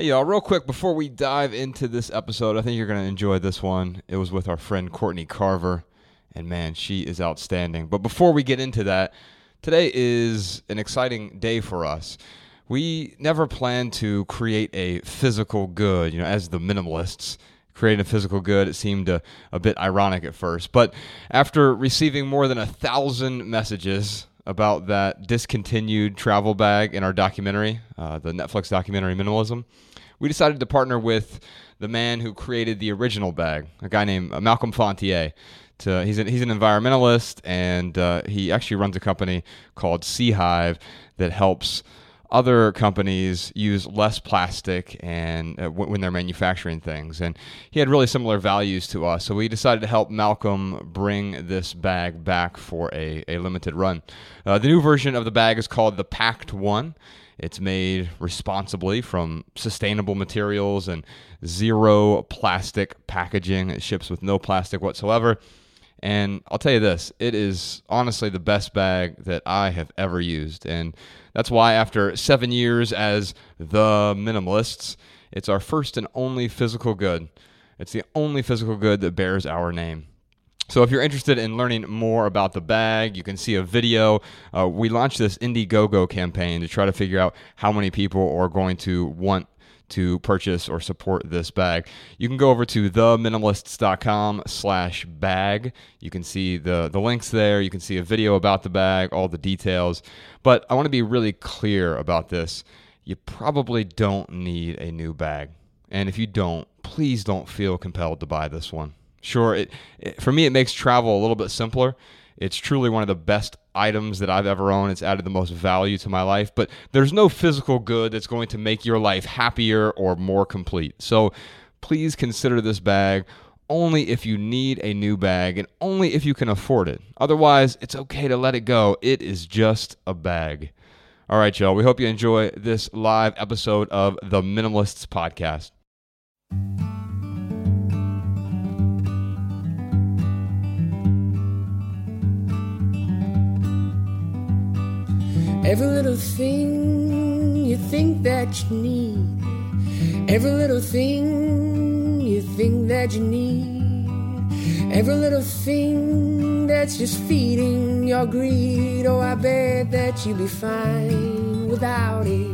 Hey, y'all, real quick before we dive into this episode, I think you're going to enjoy this one. It was with our friend Courtney Carver, and man, she is outstanding. But before we get into that, today is an exciting day for us. We never planned to create a physical good, you know, as the minimalists. Creating a physical good, it seemed a, a bit ironic at first. But after receiving more than a thousand messages about that discontinued travel bag in our documentary, uh, the Netflix documentary Minimalism, we decided to partner with the man who created the original bag, a guy named uh, Malcolm Fontier. To, he's, an, he's an environmentalist and uh, he actually runs a company called Sea Hive that helps other companies use less plastic and uh, w- when they're manufacturing things. And he had really similar values to us. So we decided to help malcolm bring this bag back for a, a limited run. Uh, the new version of the bag is called the Pakt One. It's made responsibly from sustainable materials and zero plastic packaging. It ships with no plastic whatsoever and I'll tell you this, it is honestly the best bag that I have ever used. And that's why, after seven years as the minimalists, it's our first and only physical good. It's the only physical good that bears our name. So, if you're interested in learning more about the bag, you can see a video. Uh, we launched this Indiegogo campaign to try to figure out how many people are going to want to purchase or support this bag. You can go over to theminimalists.com slash bag. You can see the, the links there. You can see a video about the bag, all the details. But I want to be really clear about this. You probably don't need a new bag. And if you don't, please don't feel compelled to buy this one. Sure, it, it for me, it makes travel a little bit simpler. It's truly one of the best items that I've ever owned. It's added the most value to my life, but there's no physical good that's going to make your life happier or more complete. So please consider this bag only if you need a new bag and only if you can afford it. Otherwise, it's okay to let it go. It is just a bag. All right, y'all. We hope you enjoy this live episode of the Minimalists Podcast. Every little thing you think that you need. Every little thing you think that you need. Every little thing that's just feeding your greed. Oh, I bet that you'd be fine without it.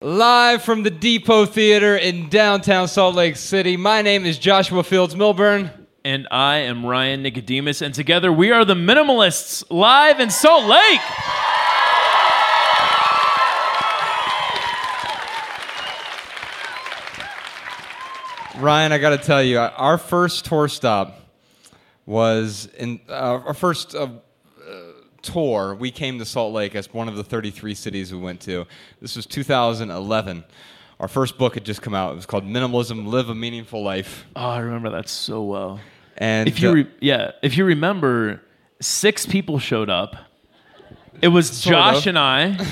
Live from the Depot Theater in downtown Salt Lake City. My name is Joshua Fields Millburn. And I am Ryan Nicodemus, and together we are the Minimalists live in Salt Lake. Ryan, I got to tell you, our first tour stop was in uh, our first uh, tour. We came to Salt Lake as one of the 33 cities we went to. This was 2011. Our first book had just come out. It was called Minimalism: Live a Meaningful Life. Oh, I remember that so well. And If you re- yeah, if you remember, six people showed up. It was Josh of. and I.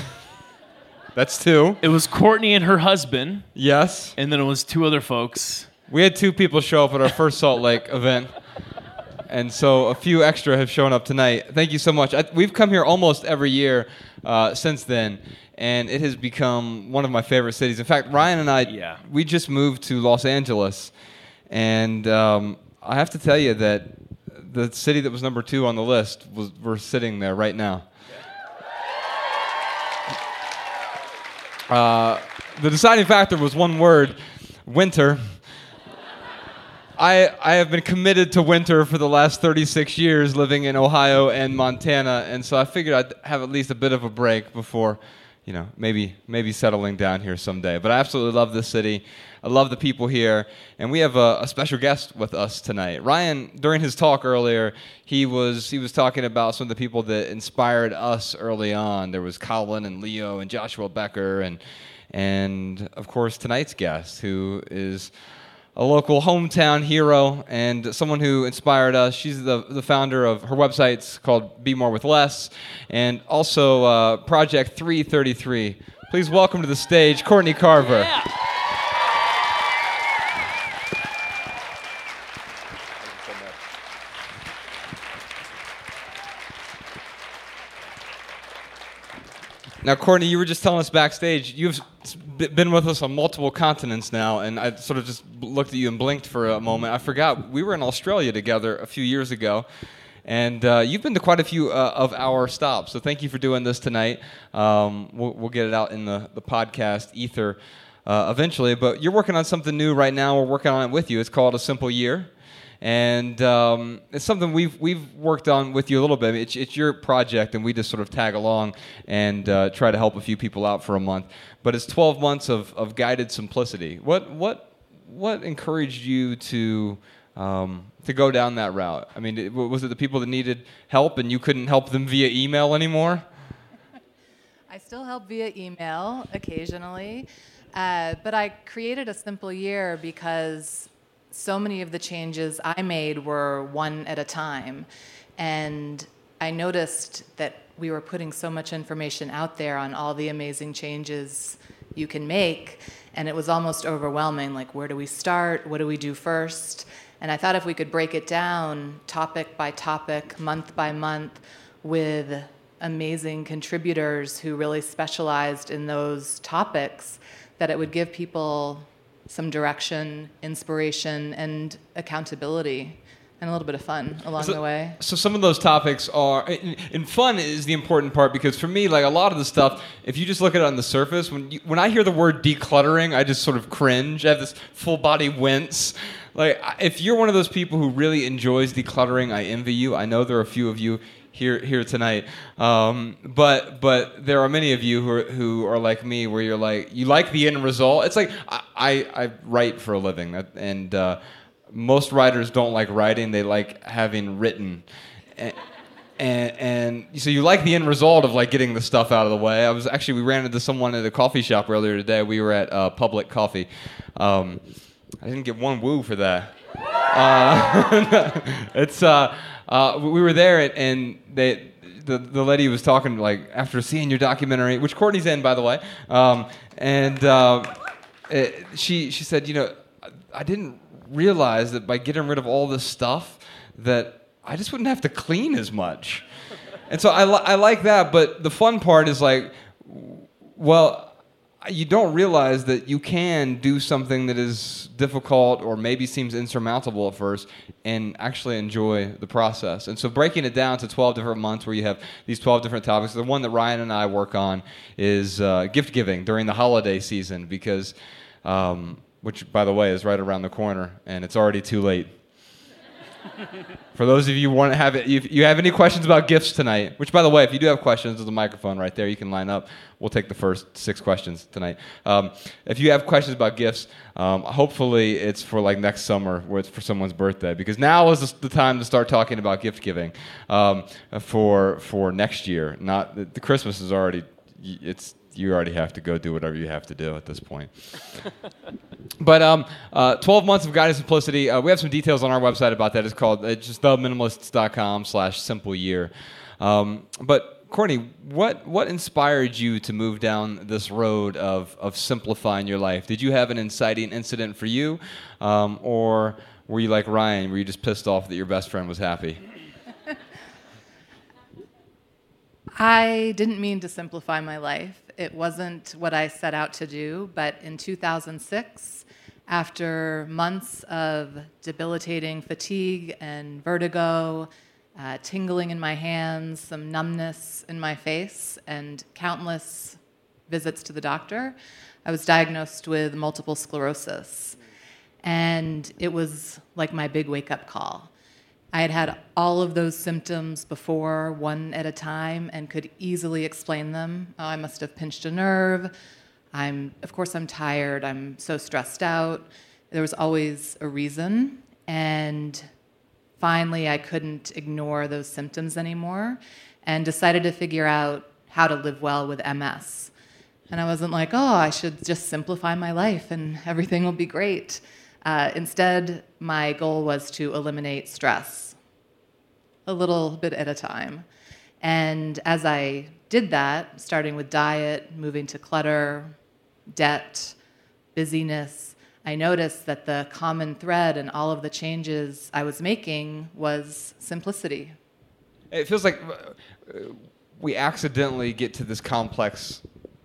that's two. It was Courtney and her husband, Yes, and then it was two other folks. we had two people show up at our first Salt Lake event. And so a few extra have shown up tonight. Thank you so much. I, we've come here almost every year uh, since then, and it has become one of my favorite cities. In fact, Ryan and I, Yeah. we just moved to Los Angeles, and um, I have to tell you that the city that was number two on the list was we're sitting there right now. Uh, the deciding factor was one word: winter. I, I have been committed to winter for the last 36 years living in Ohio and Montana, and so I figured I'd have at least a bit of a break before, you know, maybe maybe settling down here someday. But I absolutely love this city. I love the people here, and we have a, a special guest with us tonight. Ryan, during his talk earlier, he was he was talking about some of the people that inspired us early on. There was Colin and Leo and Joshua Becker, and and of course tonight's guest, who is a local hometown hero and someone who inspired us. She's the, the founder of her website's called Be More with Less, and also uh, Project 333. Please welcome to the stage Courtney Carver. Now, Courtney, you were just telling us backstage you've been with us on multiple continents now, and I sort of just looked at you and blinked for a moment. I forgot we were in Australia together a few years ago, and uh, you've been to quite a few uh, of our stops. So thank you for doing this tonight. Um, we'll, we'll get it out in the, the podcast ether uh, eventually, but you're working on something new right now. We're working on it with you. It's called A Simple Year and um, it's something we've we've worked on with you a little bit. It's, it's your project, and we just sort of tag along and uh, try to help a few people out for a month. But it's 12 months of, of guided simplicity. What what what encouraged you to um, to go down that route? I mean, was it the people that needed help and you couldn't help them via email anymore? I still help via email occasionally, uh, but I created a simple year because so many of the changes I made were one at a time. And I noticed that we were putting so much information out there on all the amazing changes you can make, and it was almost overwhelming. Like, where do we start? What do we do first? And I thought if we could break it down topic by topic, month by month, with amazing contributors who really specialized in those topics, that it would give people some direction, inspiration, and accountability, and a little bit of fun along So- the way. So some of those topics are, and and fun is the important part because for me, like a lot of the stuff, if you just look at it on the surface, when you, when I hear the word decluttering, I just sort of cringe. I have this full body wince. Like if you're one of those people who really enjoys decluttering, I envy you. I know there are a few of you here here tonight, um, but but there are many of you who are, who are like me, where you're like you like the end result. It's like I I, I write for a living, and uh, most writers don't like writing; they like having written. And, and, and so you like the end result of like getting the stuff out of the way. I was actually we ran into someone at a coffee shop earlier today. We were at uh, Public Coffee. Um, I didn't get one woo for that. Uh, it's uh, uh, we were there and, and they the, the lady was talking like after seeing your documentary, which Courtney's in by the way, um, and uh, it, she she said, you know, I didn't realize that by getting rid of all this stuff that I just wouldn't have to clean as much. And so I, li- I like that, but the fun part is like, well, you don't realize that you can do something that is difficult or maybe seems insurmountable at first and actually enjoy the process. And so breaking it down to 12 different months where you have these 12 different topics, the one that Ryan and I work on is uh, gift giving during the holiday season because, um, which by the way is right around the corner and it's already too late. For those of you who want to have it, if you have any questions about gifts tonight, which by the way, if you do have questions, there's a microphone right there. You can line up. We'll take the first six questions tonight. Um, if you have questions about gifts, um, hopefully it's for like next summer, where it's for someone's birthday, because now is the time to start talking about gift giving um, for for next year. Not the, the Christmas is already. It's you already have to go do whatever you have to do at this point. But um, uh, 12 months of guided simplicity. Uh, we have some details on our website about that. It's called it's just theminimalists.com slash simple year. Um, but Courtney, what what inspired you to move down this road of of simplifying your life? Did you have an inciting incident for you, um, or were you like Ryan? Were you just pissed off that your best friend was happy? I didn't mean to simplify my life. It wasn't what I set out to do, but in 2006, after months of debilitating fatigue and vertigo, uh, tingling in my hands, some numbness in my face, and countless visits to the doctor, I was diagnosed with multiple sclerosis. And it was like my big wake up call. I had had all of those symptoms before, one at a time, and could easily explain them. Oh, I must have pinched a nerve. I'm, of course, I'm tired. I'm so stressed out. There was always a reason. And finally, I couldn't ignore those symptoms anymore and decided to figure out how to live well with MS. And I wasn't like, oh, I should just simplify my life and everything will be great. Uh, instead, my goal was to eliminate stress a little bit at a time. And as I did that, starting with diet, moving to clutter, debt, busyness, I noticed that the common thread in all of the changes I was making was simplicity. It feels like uh, we accidentally get to this complex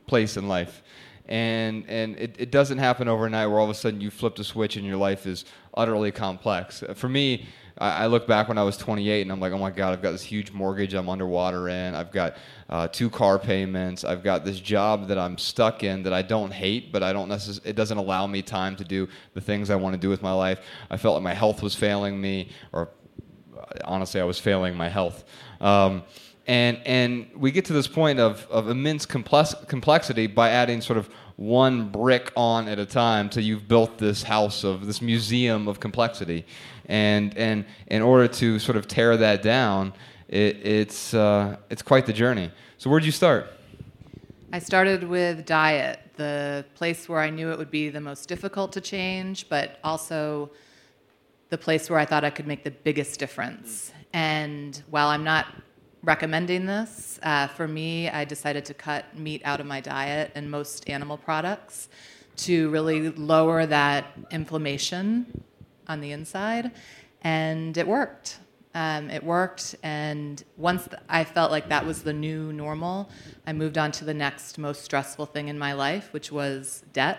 place in life. And, and it, it doesn't happen overnight where all of a sudden you flip the switch and your life is utterly complex. For me, I, I look back when I was 28 and I'm like, oh my God, I've got this huge mortgage I'm underwater in. I've got uh, two car payments. I've got this job that I'm stuck in that I don't hate, but I don't necess- it doesn't allow me time to do the things I want to do with my life. I felt like my health was failing me, or honestly, I was failing my health. Um, and and we get to this point of, of immense complex, complexity by adding sort of one brick on at a time till you've built this house of this museum of complexity. And and in order to sort of tear that down it, it's uh, it's quite the journey. So where'd you start? I started with diet, the place where I knew it would be the most difficult to change, but also the place where I thought I could make the biggest difference. And while I'm not recommending this, uh, for me, I decided to cut meat out of my diet and most animal products to really lower that inflammation on the inside. And it worked. Um, it worked, and once th- I felt like that was the new normal, I moved on to the next most stressful thing in my life, which was debt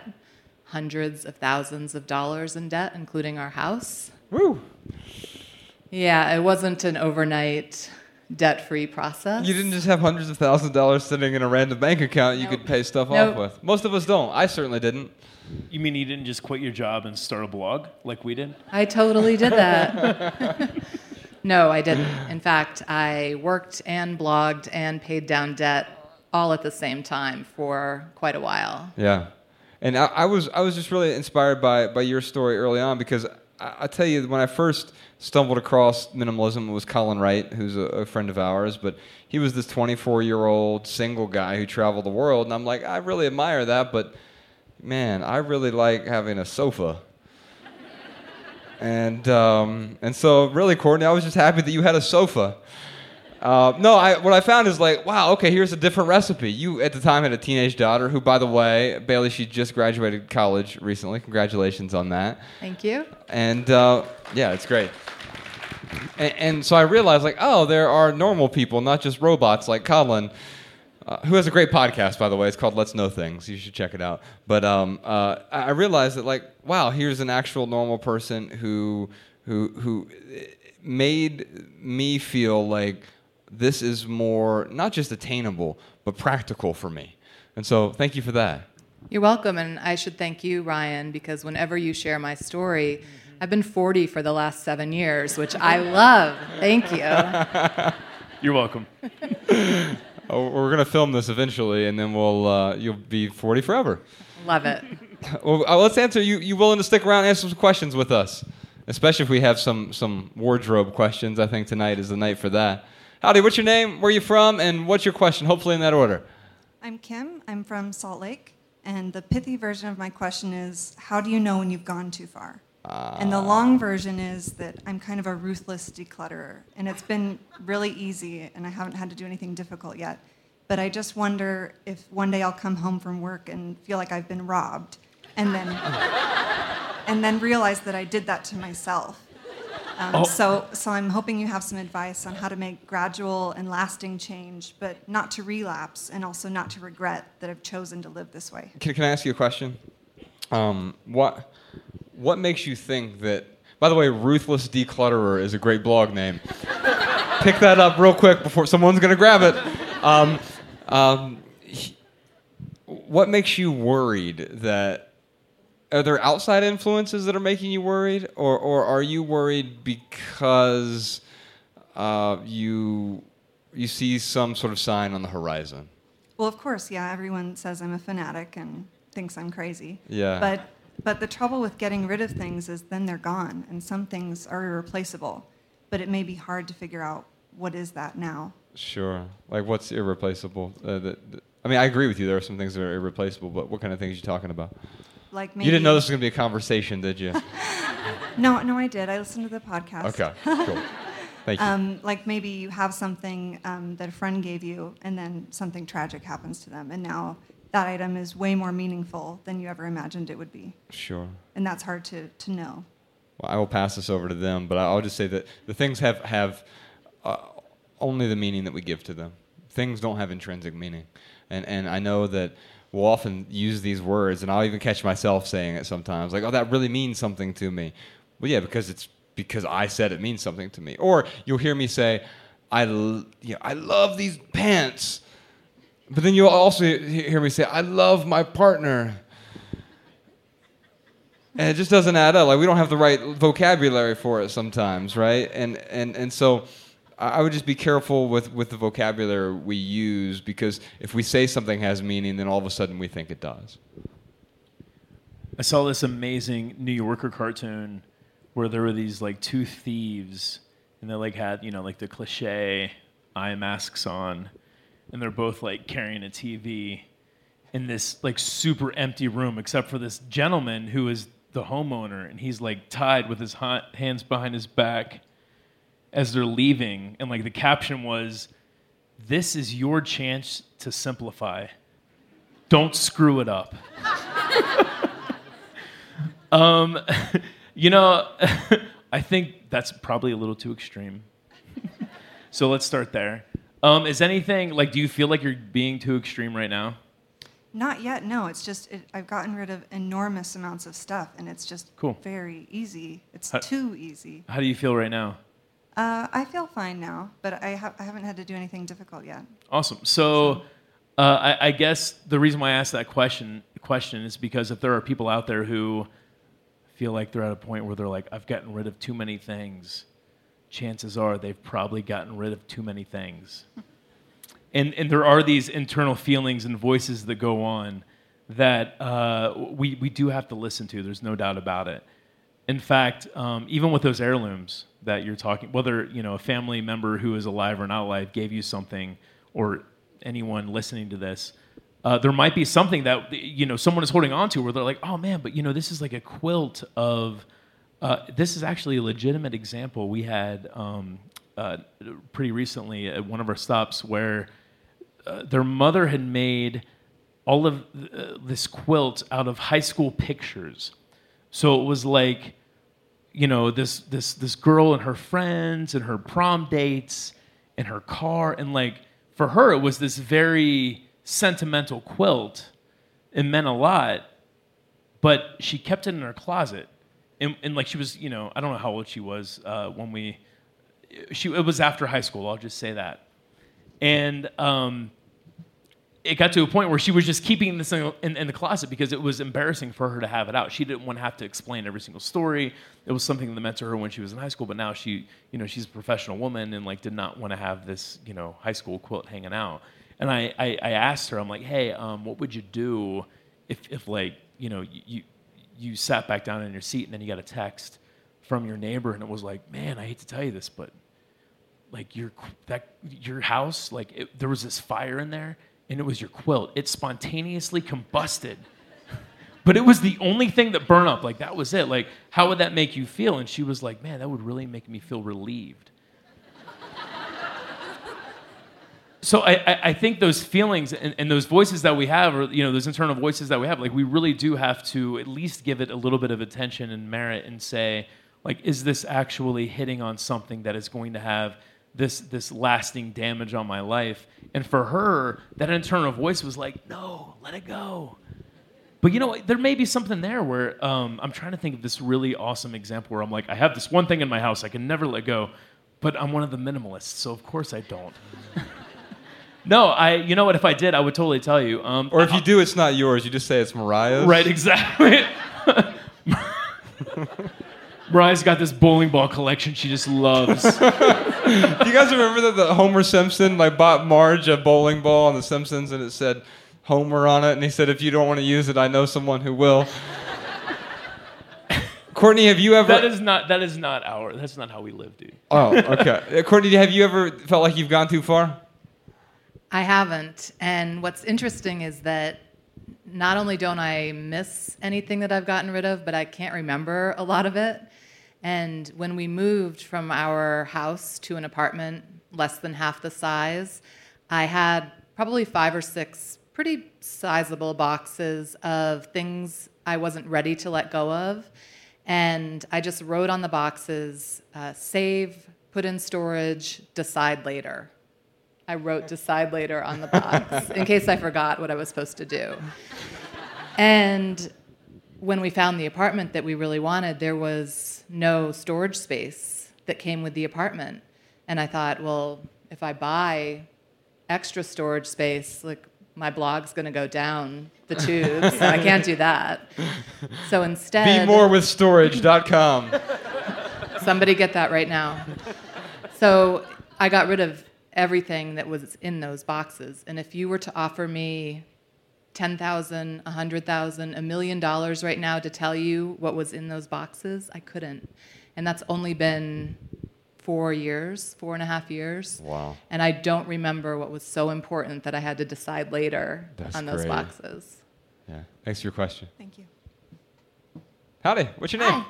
hundreds of thousands of dollars in debt, including our house. Woo! Yeah, it wasn't an overnight debt free process. You didn't just have hundreds of thousands of dollars sitting in a random bank account you Nope. could pay stuff Nope. off with. Most of us don't. I certainly didn't. You mean you didn't just quit your job and start a blog like we did? I totally did that. no, I didn't. In fact, I worked and blogged and paid down debt all at the same time for quite a while. Yeah, and I, I was I was just really inspired by by your story early on because I, tell you when I first stumbled across minimalism it was Colin Wright who's a, a friend of ours, but he was this 24 year old single guy who traveled the world, and I'm like I really admire that, but man, I really like having a sofa. And um, and so really, Courtney, I was just happy that you had a sofa. Uh, no, I, what I found is like, wow, okay, here's a different recipe. You at the time had a teenage daughter who, by the way, Bailey, she just graduated college recently. Congratulations on that. Thank you. And uh, yeah, it's great. And, and so I realized, like, oh, there are normal people, not just robots like Colin, uh, who has a great podcast, by the way. It's called Let's Know Things. You should check it out. But um, uh, I I realized that, like, wow, here's an actual normal person who who who made me feel like this is more not just attainable but practical for me. And so, thank you for that. You're welcome, and I should thank you, Ryan, because whenever you share my story, I've been 40 for the last seven years, which I love. Thank you. You're welcome. Oh, we're gonna film this eventually, and then we'll uh, you'll be 40 forever. Love it. Well, uh, let's answer. You you willing to stick around and answer some questions with us, especially if we have some some wardrobe questions. I think tonight is the night for that. Howdy, what's your name? Where are you from? And what's your question? Hopefully in that order. I'm Kim. I'm from Salt Lake. And the pithy version of my question is How do you know when you've gone too far? Ah. and the long version is that I'm kind of a ruthless declutterer. And it's been really easy, and I haven't had to do anything difficult yet. But I just wonder if one day I'll come home from work and feel like I've been robbed, and then, and then realize that I did that to myself. Um, Oh. so, so I'm hoping you have some advice on how to make gradual and lasting change, but not to relapse, and also not to regret that I've chosen to live this way. Can, can I ask you a question? Um, what what makes you think that? By the way, ruthless declutterer is a great blog name. Pick that up real quick before someone's gonna grab it. Um, um, what makes you worried that? Are there outside influences that are making you worried, or or are you worried because uh, you you see some sort of sign on the horizon? Well, of course, yeah, everyone says I'm a fanatic and thinks I'm crazy. Yeah. But but the trouble with getting rid of things is then they're gone, and some things are irreplaceable. But it may be hard to figure out what is that now. Sure. Like what's irreplaceable? Uh, that, that- I mean, I agree with you. There are some things that are irreplaceable, but what kind of things are you talking about? Like maybe You didn't know this was going to be a conversation, did you? No, no, I did. I listened to the podcast. Okay, cool. Thank you. Um, like maybe you have something um, that a friend gave you, and then something tragic happens to them, and now that item is way more meaningful than you ever imagined it would be, sure. and that's hard to, to know. Well, I will pass this over to them, but I'll just say that the things have have uh, only the meaning that we give to them. things don't have intrinsic meaning, and and I know that we'll often use these words, and I'll even catch myself saying it sometimes, like, "Oh, that really means something to me." Well, yeah, because it's because I said it means something to me. Or you'll hear me say, "I, you know, I love these pants," but then you'll also hear me say, "I love my partner." And it just doesn't add up. Like we don't have the right vocabulary for it sometimes, right? And and and so I would just be careful with, with the vocabulary we use because if we say something has meaning, then all of a sudden we think it does. I saw this amazing New Yorker cartoon where there were these like two thieves and they like had, you know, like the cliche eye masks on and they're both like carrying a TV in this like super empty room except for this gentleman who is the homeowner and he's like tied with his ha- hands behind his back as they're leaving and like the caption was this is your chance to simplify. Don't screw it up. Um, you know, I think that's probably a little too extreme. so let's start there. Um, is anything like? Do you feel like you're being too extreme right now? Not yet. No, it's just it, I've gotten rid of enormous amounts of stuff, and it's just Cool. very easy. It's How- too easy. How do you feel right now? Uh, I feel fine now, but I, ha- I haven't had to do anything difficult yet. Awesome. So, uh, I, I guess the reason why I asked that question question is because if there are people out there who feel like they're at a point where they're like, I've gotten rid of too many things, chances are they've probably gotten rid of too many things. and and there are these internal feelings and voices that go on that uh, we we do have to listen to. There's no doubt about it. In fact, um, even with those heirlooms that you're talking, whether you know a family member who is alive or not alive gave you something, or anyone listening to this, uh, there might be something that you know someone is holding on to where they're like, oh man, but you know this is like a quilt of. Uh, this is actually a legitimate example we had um, uh, pretty recently at one of our stops where uh, their mother had made all of uh, this quilt out of high school pictures. So it was like, you know, this this this girl and her friends and her prom dates and her car and like for her it was this very sentimental quilt. It meant a lot, but she kept it in her closet. And, and like she was, you know, I don't know how old she was uh, when we. She it was after high school. I'll just say that, and um, it got to a point where she was just keeping this thing in, in the closet because it was embarrassing for her to have it out. She didn't want to have to explain every single story. It was something that meant to her when she was in high school, but now she, you know, she's a professional woman and like did not want to have this, you know, high school quilt hanging out. And I, I, I asked her, I'm like, hey, um, what would you do if, if like, you know, you, you sat back down in your seat and then you got a text from your neighbor and it was like, man, I hate to tell you this, but like your that your house like it, there was this fire in there and it was your quilt. It spontaneously combusted. But it was the only thing that burned up. Like that was it. Like how would that make you feel? And she was like man that would really make me feel relieved. So I, I, think those feelings and, and those voices that we have or you know those internal voices that we have like we really do have to at least give it a little bit of attention and merit and say like is this actually hitting on something that is going to have this this lasting damage on my life and for her that internal voice was like no let it go but you know there may be something there where um, i'm trying to think of this really awesome example where i'm like i have this one thing in my house i can never let go but i'm one of the minimalists so of course i don't no i you know what if i did i would totally tell you um, Or if you do, it's not yours. You just say it's Mariah's. Right, exactly. Mariah's got this bowling ball collection she just loves. Do you guys remember that the Homer Simpson like bought Marge a bowling ball on The Simpsons and it said Homer on it, and he said, "If you don't want to use it, I know someone who will." Courtney, have you ever? that is not that is not our that's not how we live, dude. oh, okay. Uh, Courtney, have you ever felt like you've gone too far? I haven't. And what's interesting is that not only don't I miss anything that I've gotten rid of, but I can't remember a lot of it. And when we moved from our house to an apartment less than half the size, I had probably five or six pretty sizable boxes of things I wasn't ready to let go of. And I just wrote on the boxes uh, save, put in storage, decide later. I wrote decide later on the box in case I forgot what I was supposed to do. And when we found the apartment that we really wanted, there was no storage space that came with the apartment. And I thought, well, if I buy extra storage space, like my blog's going to go down the tubes. so I can't do that. So instead, Be more with storage.com. somebody get that right now. So I got rid of everything that was in those boxes. And if you were to offer me 10,000, 100,000, a million dollars right now to tell you what was in those boxes, I couldn't. And that's only been four years, four and a half years. Wow. And I don't remember what was so important that I had to decide later That's on those great. boxes. Yeah. Thanks for your question. Thank you. Howdy. What's your name? Hi.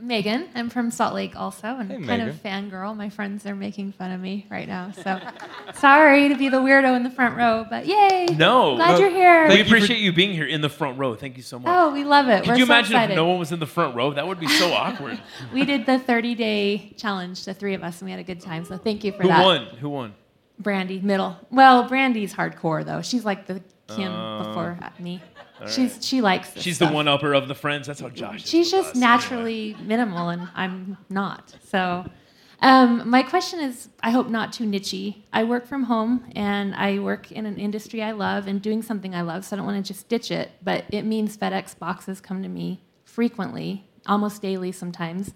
Megan. I'm from Salt Lake also, and Hey, kind Megan. of fangirl. My friends are making fun of me right now, so sorry to be the weirdo in the front row, but yay! No. glad No, you're here. we Thank you for- appreciate you being here in the front row. Thank you so much. oh, we love it. Could We're you so imagine excited. if no one was in the front row? That would be so awkward. we did the 30 day challenge, the three of us, and we had a good time. So thank you for Who that. won? Who won? Brandy, middle. Well, Brandy's hardcore though. She's like the Kim Oh. before me. She's she likes. She's stuff. the one upper of the friends. That's how Josh. She's just us. naturally minimal, and I'm not. So, um, my question is I hope not too nichey. I work from home and I work in an industry I love and doing something I love, so I don't want to just ditch it. But it means FedEx boxes come to me frequently, almost daily sometimes.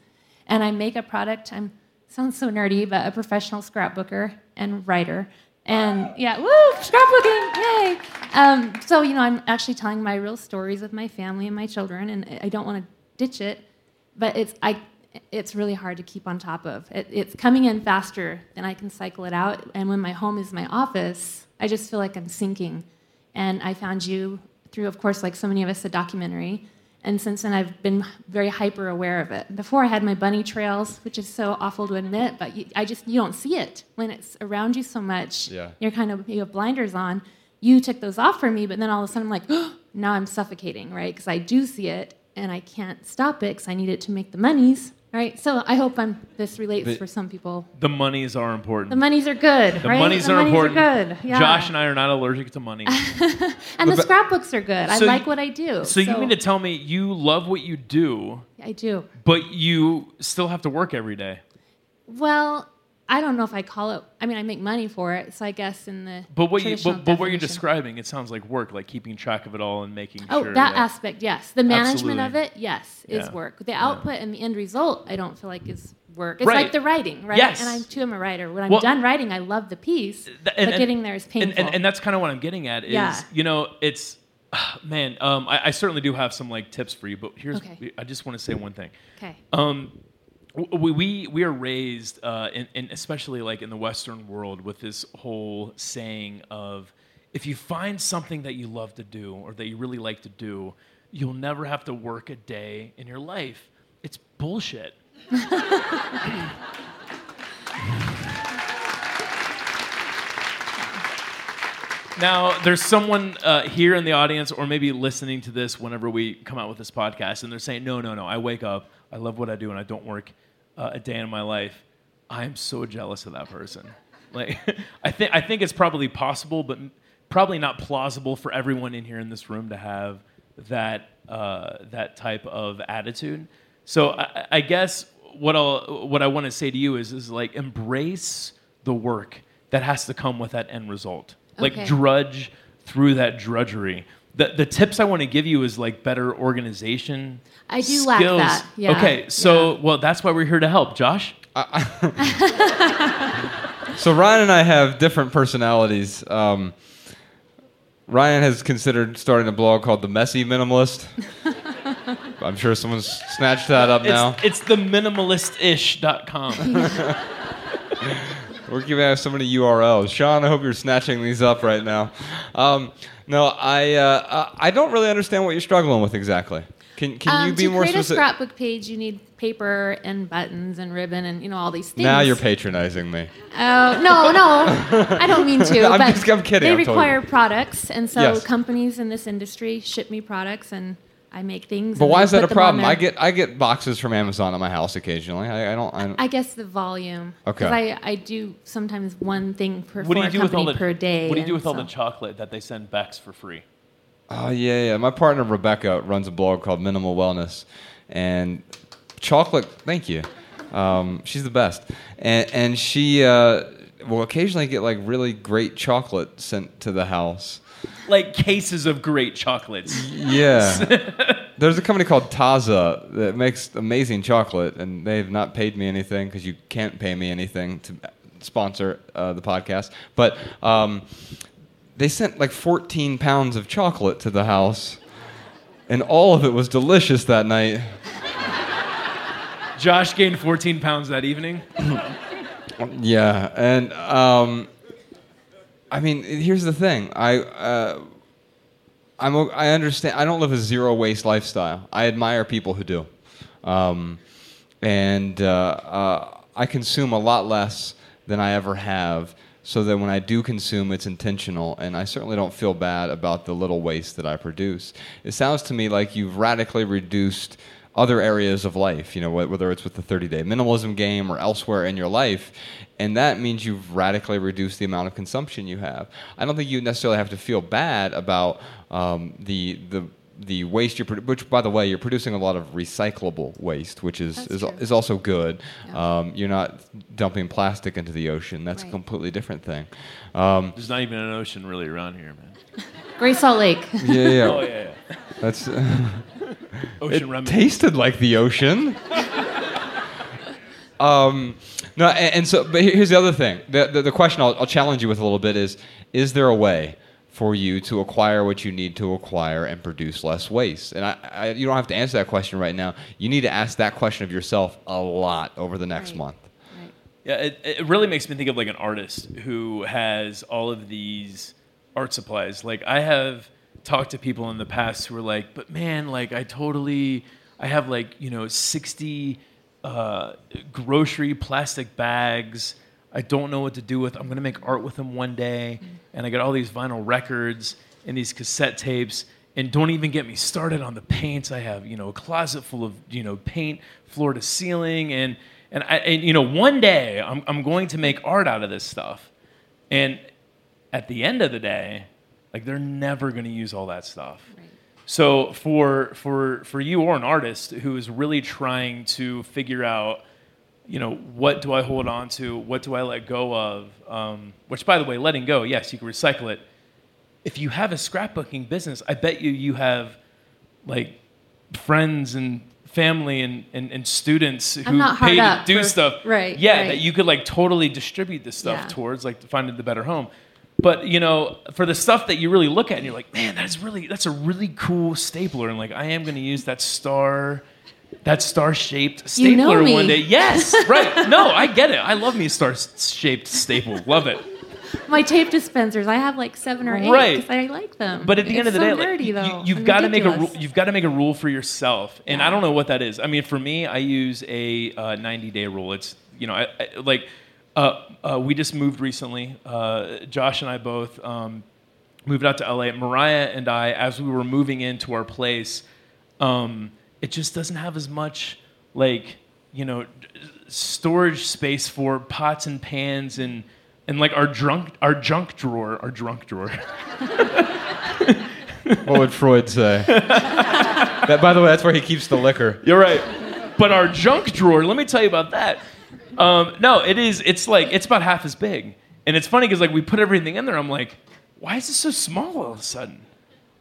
And I make a product. I'm sounds so nerdy, but a professional scrapbooker and writer. And yeah, woo, scrapbooking, yay! Um, so you know, I'm actually telling my real stories with my family and my children, and I don't want to ditch it, but it's I, it's really hard to keep on top of. It, it's coming in faster than I can cycle it out, and when my home is my office, I just feel like I'm sinking. And I found you through, of course, like so many of us, a documentary. And since then, I've been very hyper aware of it. Before, I had my bunny trails, which is so awful to admit, but you, I just you don't see it when it's around you so much. Yeah. You're kind of you have blinders on. You took those off for me, but then all of a sudden, I'm like, oh, now I'm suffocating, right? Because I do see it, and I can't stop it because I need it to make the monies, right? So I hope I'm this relates But- for some people. The monies are important. The monies are good, The right? monies the are monies important. Are good. Yeah. Josh and I are not allergic to money. and the scrapbooks are good. I like what I do. so you mean to tell me you love what you do, I do. but you still have to work every day? Well, I don't know if I call it. I mean, I make money for it, so I guess in the But what you but, but what you're describing, it sounds like work, like keeping track of it all and making Oh, sure. that aspect, yes. The management of it, yes, is Yeah. work. The output and the end result, I don't feel like is work. It's Right. like the writing, right? Yes. And I too am a writer. When I'm Well- done writing, I love the piece, Th- but and- and- getting there is and, painful. and, and that's kind of what I'm getting at is Yeah. you know it's man um, I, I certainly do have some like tips for you but here's Okay. I just want to say one thing okay. um, we, we we are raised uh, in, in especially like in the Western world with this whole saying of if you find something that you love to do or that you really like to do you'll never have to work a day in your life it's bullshit Now, there's someone uh, here in the audience, or maybe listening to this whenever we come out with this podcast, and they're saying, "No, no, no! I wake up, I love what I do, and I don't work uh, a day in my life." I am so jealous of that person. Like, I think I think it's probably possible, but probably not plausible for everyone in here in this room to have that uh, that type of attitude. So, I, I guess what I'll what I want to say to you is is like embrace the work that has to come with that end result like Okay. drudge through that drudgery. The, the tips I want to give you is like better organization. I do lack skills. that, yeah, Okay, so yeah. well, that's why we're here to help, Josh. So Ryan and I have different personalities. Um, Ryan has considered starting a blog called The Messy Minimalist. I'm sure someone's snatched that up now. It's, it's the minimalist-ish.com. We're giving out so many URLs. Sean, I hope you're snatching these up right now. Um, no, I uh, uh, I don't really understand what you're struggling with exactly. Can can Um, you be more specific? to create a scrapbook page, you need paper and buttons and ribbon and you know all these things. Now you're patronizing me. Oh no, no, I don't mean to. I'm just- I'm kidding, They I'm totally- require products, and so Yes. companies in this industry ship me products, and I make things. But why is that a problem? I get I get boxes from Amazon at my house occasionally. I, I don't. I don't I guess the volume. Okay. 'Cause I, I do sometimes one thing per What do you do with all the per day. What do you do and with all the chocolate that they send Bex for free? Oh yeah, yeah. My partner Rebecca runs a blog called Minimal Wellness, and chocolate. Thank you. Um, she's the best, and and she uh, will occasionally get like really great chocolate sent to the house. Like cases of great chocolates. Yeah. There's a company called Taza that makes amazing chocolate, and they've not paid me anything because you can't pay me anything to sponsor uh, the podcast. But um, they sent like 14 pounds of chocolate to the house, and all of it was delicious that night. Josh gained 14 pounds that evening. Yeah, and um, I mean, here's the thing. I uh, I'm I understand. I don't live a zero waste lifestyle. I admire people who do, um, and uh, uh, I consume a lot less than I ever have. So that when I do consume, it's intentional, and I certainly don't feel bad about the little waste that I produce. It sounds to me like you've radically reduced other areas of life, you know, whether it's with the 30 day minimalism game or elsewhere in your life. And that means you've radically reduced the amount of consumption you have. I don't think you necessarily have to feel bad about um, the, the, the waste you're produ- which by the way you're producing a lot of recyclable waste which is is, is also good Yeah. um, you're not dumping plastic into the ocean that's a completely different thing um, There's not even an ocean really around here, man. Great Salt Lake. yeah yeah Oh yeah, yeah. that's Ocean it remedy. tasted like the ocean. um, no, and, and so, but here's the other thing. The, the, the question I'll, I'll challenge you with a little bit is: Is there a way for you to acquire what you need to acquire and produce less waste? And I, I, you don't have to answer that question right now. You need to ask that question of yourself a lot over the next Right. month. Right. Yeah, it, it really makes me think of like an artist who has all of these art supplies. Like I have talked to people in the past who are like, but man, like I totally, I have like you know sixty uh, grocery plastic bags. I don't know what to do with. I'm gonna make art with them one day, and I got all these vinyl records and these cassette tapes. And don't even get me started on the paints. I have, you know, a closet full of, you know, paint floor to ceiling, and and I, and you know, one day I'm I'm going to make art out of this stuff, and at the end of the day, like they're never going to use all that stuff. Right. So for for for you or an artist who is really trying to figure out, you know, what do I hold on to, what do I let go of? Um, which, by the way, letting go, yes, you can recycle it. If you have a scrapbooking business, I bet you you have like friends and family and, and, and students who pay to do for- stuff. right, Yeah, right. that you could like totally distribute this stuff Yeah. towards like finding the better home. But you know, for the stuff that you really look at and you're like, man, that's really that's a really cool stapler, and like I am going to use that star, that star shaped stapler You know one day. Yes, right. No, I get it. I love me star shaped staple. Love it. My tape dispensers, I have like seven or eight Right. because I like them. But at the It's end of the so day, nerdy, you, though. you've got to make a rule. You've got to make a rule for yourself, and I don't know what that is. I mean, for me, I use a uh, 90 day rule. It's you know, I, I, like uh, uh, we just moved recently. Uh, Josh and I both um, moved out to LA. Mariah and I, as we were moving into our place, um, it just doesn't have as much like you know storage space for pots and pans and and like our drunk our junk drawer our drunk drawer What would Freud say? that, by the way, that's where he keeps the liquor. You're right. But our junk drawer, let me tell you about that. Um, no, it is. It's like it's about half as big, and it's funny because like we put everything in there. I'm like, why is it so small all of a sudden?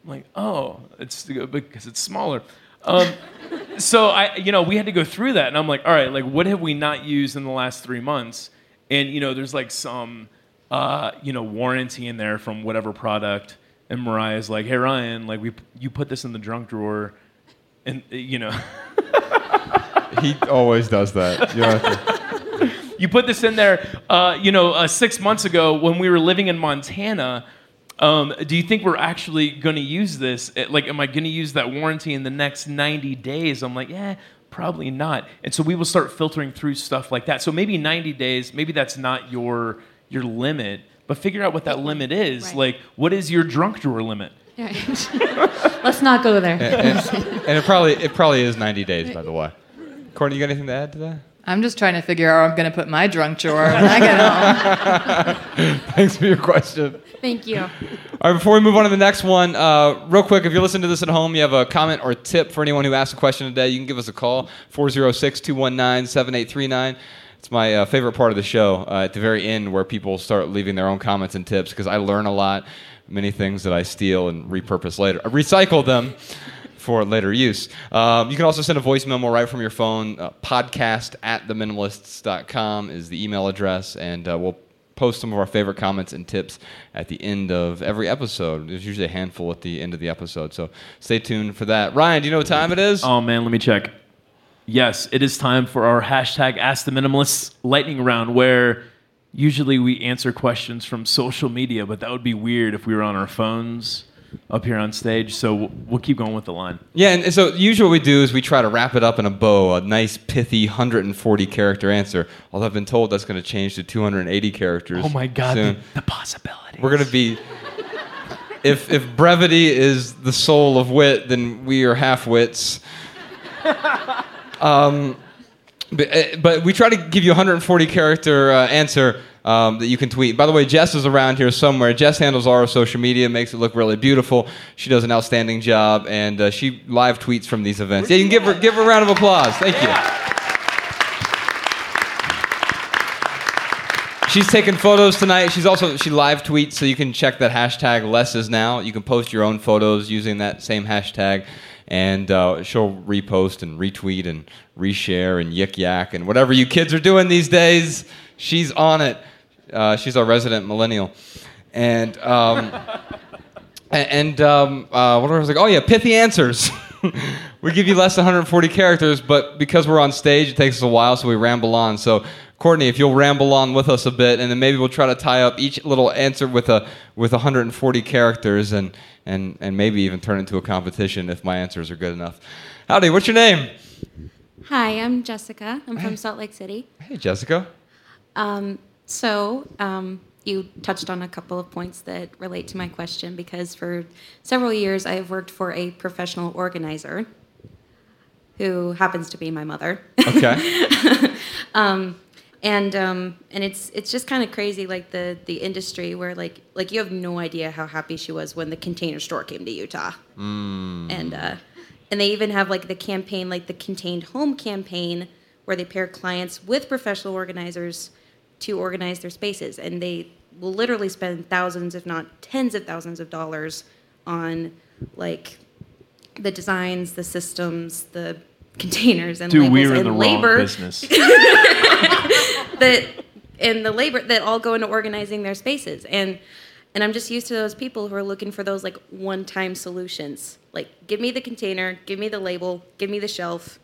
I'm like, oh, it's because it's smaller. Um, so I, you know, we had to go through that, and I'm like, all right, like what have we not used in the last three months? And you know, there's like some, uh, you know, warranty in there from whatever product. And Mariah's like, hey Ryan, like we, you put this in the junk drawer, and uh, you know. He always does that. You to- You put this in there, uh, you know, uh, six months ago when we were living in Montana. Um, do you think we're actually going to use this? Like, am I going to use that warranty in the next 90 days? I'm like, yeah, probably not. And so we will start filtering through stuff like that. So maybe 90 days, maybe that's not your your limit, but figure out what that limit is. Right. Like, what is your drunk drawer limit? Right. Let's not go there. and, and it probably it probably is 90 days, by the way. Courtney, you got anything to add to that? I'm just trying to figure out where I'm going to put my drunk drawer when I get home. Thanks for your question. Thank you. All right, before we move on to the next one, uh, real quick, if you're listening to this at home, you have a comment or tip for anyone who asked a question today, you can give us a call, 406 219 7839. It's my uh, favorite part of the show uh, at the very end where people start leaving their own comments and tips because I learn a lot, many things that I steal and repurpose later. I recycle them for later use. Um, you can also send a voice memo right from your phone. Uh, podcast at theminimalists.com is the email address, and uh, we'll post some of our favorite comments and tips at the end of every episode. There's usually a handful at the end of the episode, so stay tuned for that. Ryan, do you know what time it is? Oh man, let me check. Yes, it is time for our hashtag Ask the Minimalists lightning round, where usually we answer questions from social media, but that would be weird if we were on our phones up here on stage. So we'll- keep going with the line. Yeah, and so usually what we do is we try to wrap it up in a bow, a nice, pithy 140 character answer. Although I've been told that's going to change to 280 characters. Oh my God, soon. the, the possibility. We're going to be. If, if brevity is the soul of wit, then we are half wits. Um, but, uh, but we try to give you a 140 character uh, answer um, that you can tweet. By the way, Jess is around here somewhere. Jess handles all our social media, makes it look really beautiful. She does an outstanding job, and uh, she live tweets from these events. Yeah, you can give her give her a round of applause. Thank you. She's taking photos tonight. She's also she live tweets, so you can check that hashtag less is now. You can post your own photos using that same hashtag, and uh, she'll repost and retweet and reshare and yik yak and whatever you kids are doing these days. She's on it. Uh, she's our resident millennial, and um, and um, uh, what was I like? Oh yeah, pithy answers. we give you less than 140 characters, but because we're on stage, it takes us a while, so we ramble on. So, Courtney, if you'll ramble on with us a bit, and then maybe we'll try to tie up each little answer with a with 140 characters, and and and maybe even turn into a competition if my answers are good enough. Howdy, what's your name? Hi, I'm Jessica. I'm from Salt Lake City. Hey, Jessica. Um, so, um, you touched on a couple of points that relate to my question because for several years I have worked for a professional organizer who happens to be my mother. Okay. and um, and it's it's just kind of crazy like the the industry where like like you have no idea how happy she was when the container store came to Utah and uh, and they even have like the campaign like the contained home campaign where they pair clients with professional organizers to organize their spaces and they will literally spend thousands if not tens of thousands of dollars on like the designs the systems the containers and Dude, labels we were in and the labor wrong business. that and the labor that all go into organizing their spaces and and i'm just used to those people who are looking for those like one-time solutions like give me the container give me the label give me the shelf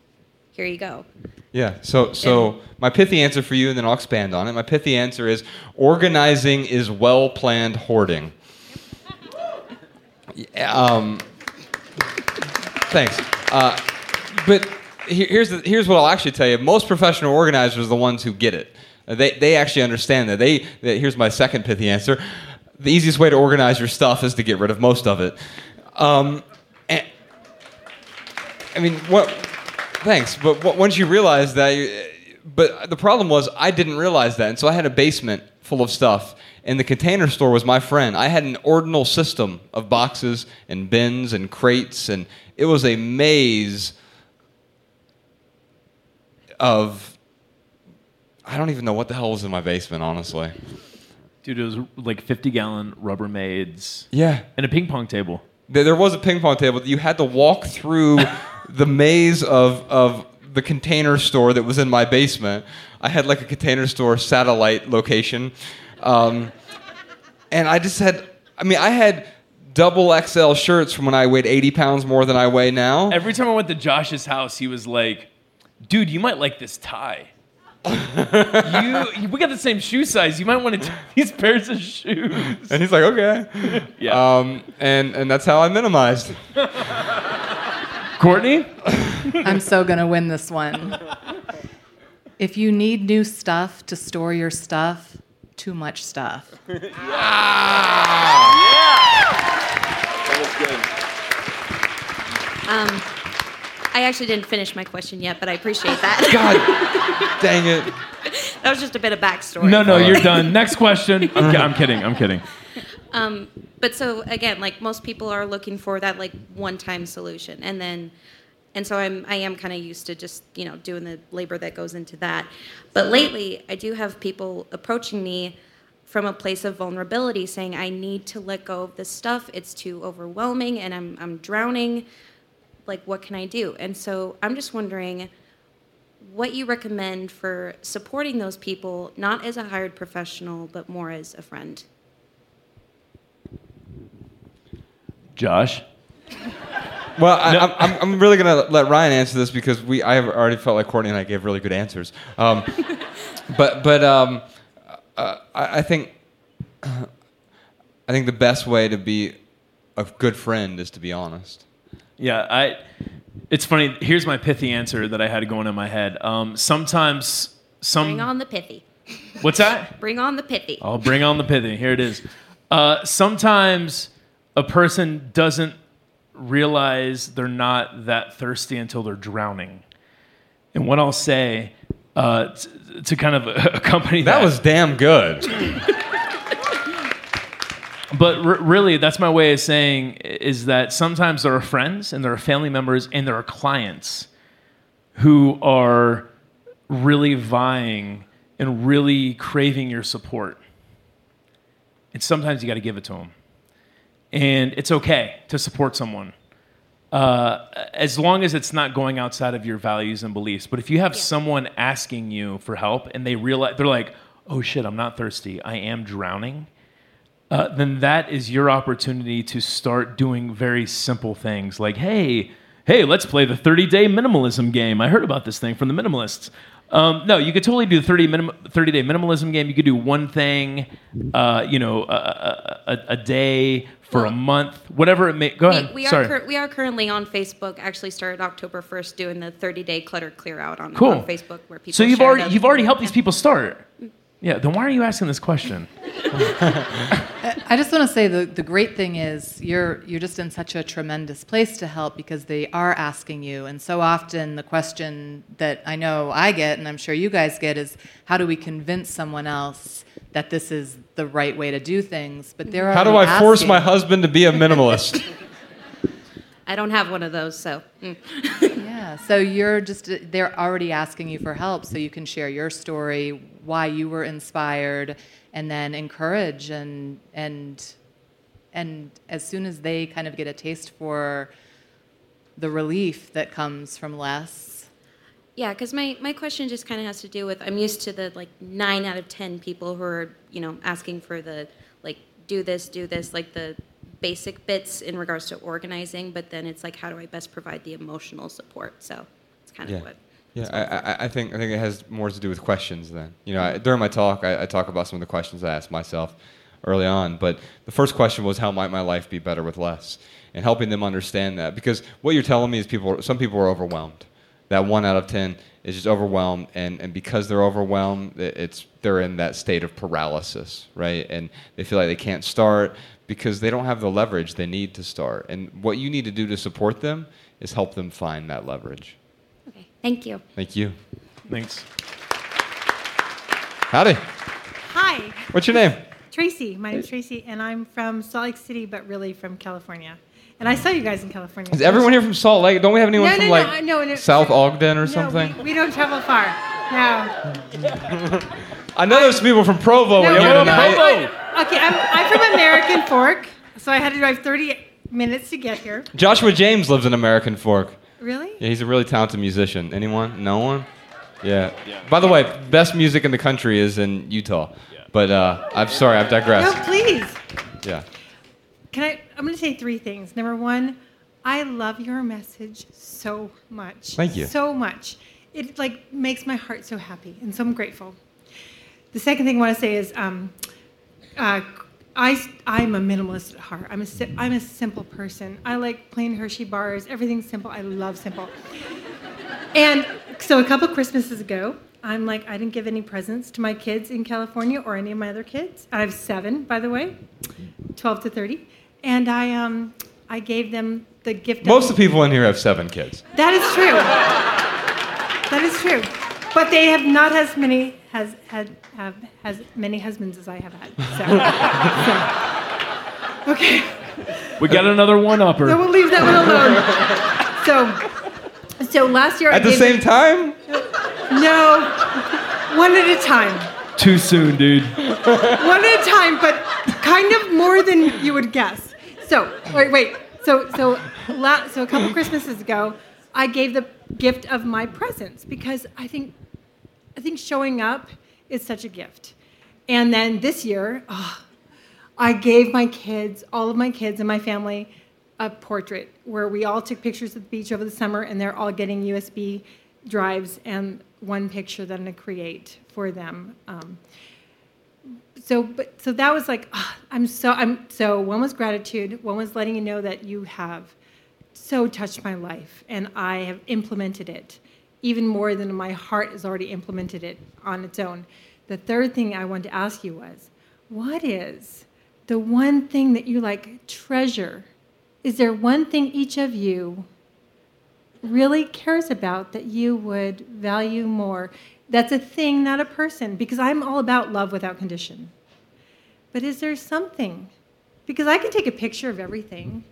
here you go Yeah. So so my pithy answer for you, and then I'll expand on it. My pithy answer is organizing is well planned hoarding. Um, thanks. Uh, but here- here's the, here's what I'll actually tell you. Most professional organizers are the ones who get it. They they actually understand that. They, they here's my second pithy answer. The easiest way to organize your stuff is to get rid of most of it. Um, and, I mean, what? Thanks, but w- once you realize that, you, but the problem was I didn't realize that, and so I had a basement full of stuff, and the container store was my friend. I had an ordinal system of boxes and bins and crates, and it was a maze of. I don't even know what the hell was in my basement, honestly. Dude, it was like 50 gallon Rubbermaids Yeah, and a ping pong table. There there was a ping pong table that you had to walk through the maze of, of the container store that was in my basement. I had like a container store satellite location. Um, and I just had, I mean, I had double XL shirts from when I weighed 80 pounds more than I weigh now. Every time I went to Josh's house, he was like, dude, you might like this tie. you, we got the same shoe size. You might want to take these pairs of shoes. And he's like, okay. Yeah. Um, and, and that's how I minimized. Courtney? I'm so going to win this one. If you need new stuff to store your stuff, too much stuff. yeah. yeah. That was good. Um, I actually didn't finish my question yet, but I appreciate that. God dang it. that was just a bit of backstory. No, no, you're done. Next question. I'm, ki- I'm kidding. I'm kidding. Um, but so again, like most people are looking for that like one-time solution, and then, and so I'm I am kind of used to just you know doing the labor that goes into that. But lately, I do have people approaching me from a place of vulnerability, saying I need to let go of this stuff. It's too overwhelming, and I'm I'm drowning. Like, what can I do? And so I'm just wondering what you recommend for supporting those people, not as a hired professional, but more as a friend. Josh. Well, I, I'm, I'm, I'm really gonna let Ryan answer this because we I have already felt like Courtney and I gave really good answers. Um, but but um, uh, I, I think I think the best way to be a good friend is to be honest. Yeah, I. It's funny. Here's my pithy answer that I had going in my head. Um, sometimes some. Bring on the pithy. What's that? Bring on the pithy. I'll bring on the pithy. Here it is. Uh, sometimes a person doesn't realize they're not that thirsty until they're drowning. And what I'll say uh, t- to kind of accompany that, That was damn good. But r- really, that's my way of saying is that sometimes there are friends and there are family members and there are clients who are really vying and really craving your support. And sometimes you got to give it to them. And it's okay to support someone uh, as long as it's not going outside of your values and beliefs. But if you have someone asking you for help and they realize they're like, "Oh shit, I'm not thirsty. I am drowning." uh, then that is your opportunity to start doing very simple things like, hey, hey, let's play the 30 day minimalism game. I heard about this thing from the minimalists. Um, no, you could totally do the 30, minim- 30 day minimalism game. You could do one thing, uh, you know, a, a, a, a day for a month, whatever it may. Go We, ahead. we are Sorry. cur- we are currently on Facebook. Actually, started October first doing the 30 day clutter clear out on, cool. on Facebook where people. so you've already you've already helped these people start. Yeah. Then why are you asking this question? I just want to say the, the great thing is you're you're just in such a tremendous place to help because they are asking you. And so often the question that I know I get and I'm sure you guys get is how do we convince someone else that this is the right way to do things? But there are. How do I already force my husband to be a minimalist? I don't have one of those, so. mm. Yeah, so you're just they're already asking you for help so you can share your story, why you were inspired and then encourage and and and as soon as they kind of get a taste for the relief that comes from less Yeah, because my, my question just kind of has to do with I'm used to the like nine out of ten people who are you know asking for the like do this do this like the basic bits in regards to organizing, but then it's like how do I best provide the emotional support? So it's kind of Yeah. what. Yeah, I, I, I think I think it has more to do with questions. Then you know, I, mm-hmm. during my talk, I, I talk about some of the questions I asked myself early on. But the first question was, how might my life be better with less? And helping them understand that, because what you're telling me is people, some people are overwhelmed. That one out of ten is just overwhelmed, and, and because they're overwhelmed, it's they're in that state of paralysis, right? And they feel like they can't start because they don't have the leverage they need to start. And what you need to do to support them is help them find that leverage. Okay, thank you. Thank you. Thanks. Howdy. Hi, What's your name? Tracy. My name's Tracy, and I'm from Salt Lake City, but really from California. And I saw you guys in California. Is everyone here from Salt Lake? Don't we have anyone No, from no, like no, no, no. South Ogden or No, something? We, we don't travel far. No. I know there's people from Provo No, here no, no, tonight. I- okay, I'm, I'm from American Fork, so I had to drive 30 minutes to get here. Joshua James lives in American Fork. Really? Yeah, he's a really talented musician. Anyone? No one? Yeah. yeah. By the way, best music in the country is in Utah. Yeah. But uh, I'm sorry, I've digressed. No, please. Yeah. Can I? I'm going to say three things. Number one, I love your message so much. Thank you. So much. It like makes my heart so happy, and so I'm grateful. The second thing I want to say is, um, uh, I I'm a minimalist at heart. I'm a I'm a simple person. I like plain Hershey bars. Everything's simple. I love simple. And so a couple Christmases ago, I'm like, I didn't give any presents to my kids in California or any of my other kids. I have seven, by the way, 12 to 30. And I, um, I gave them the the gift. Most of the people in here have seven kids. That is true. that is true. But they have not as many has had have as many husbands as I have had. So, so. okay. We got another one upper. So we'll leave that one alone. So, so last year I At the gave same time? no, one at a time, Too soon, dude. one at a time, but kind of more than you would guess. So wait, wait. So so la- so a couple Christmases ago, I gave the gift of my presence because I think I think showing up is such a gift. And then this year, oh, I gave my kids, all of my kids and my family, a portrait where we all took pictures at the beach over the summer, and they're all getting USB drives and one picture that I'm gonna create for them. Um, so, but so that was like, ah, I'm so I'm so. One was gratitude. One was letting you know that you have so touched my life, and I have implemented it even more than my heart has already implemented it on its own. The third thing I wanted to ask you was, what is the one thing that you like treasure? Is there one thing each of you really cares about that you would value more? That's a thing, not a person, because I'm all about love without condition. But is there something? Because I can take a picture of everything,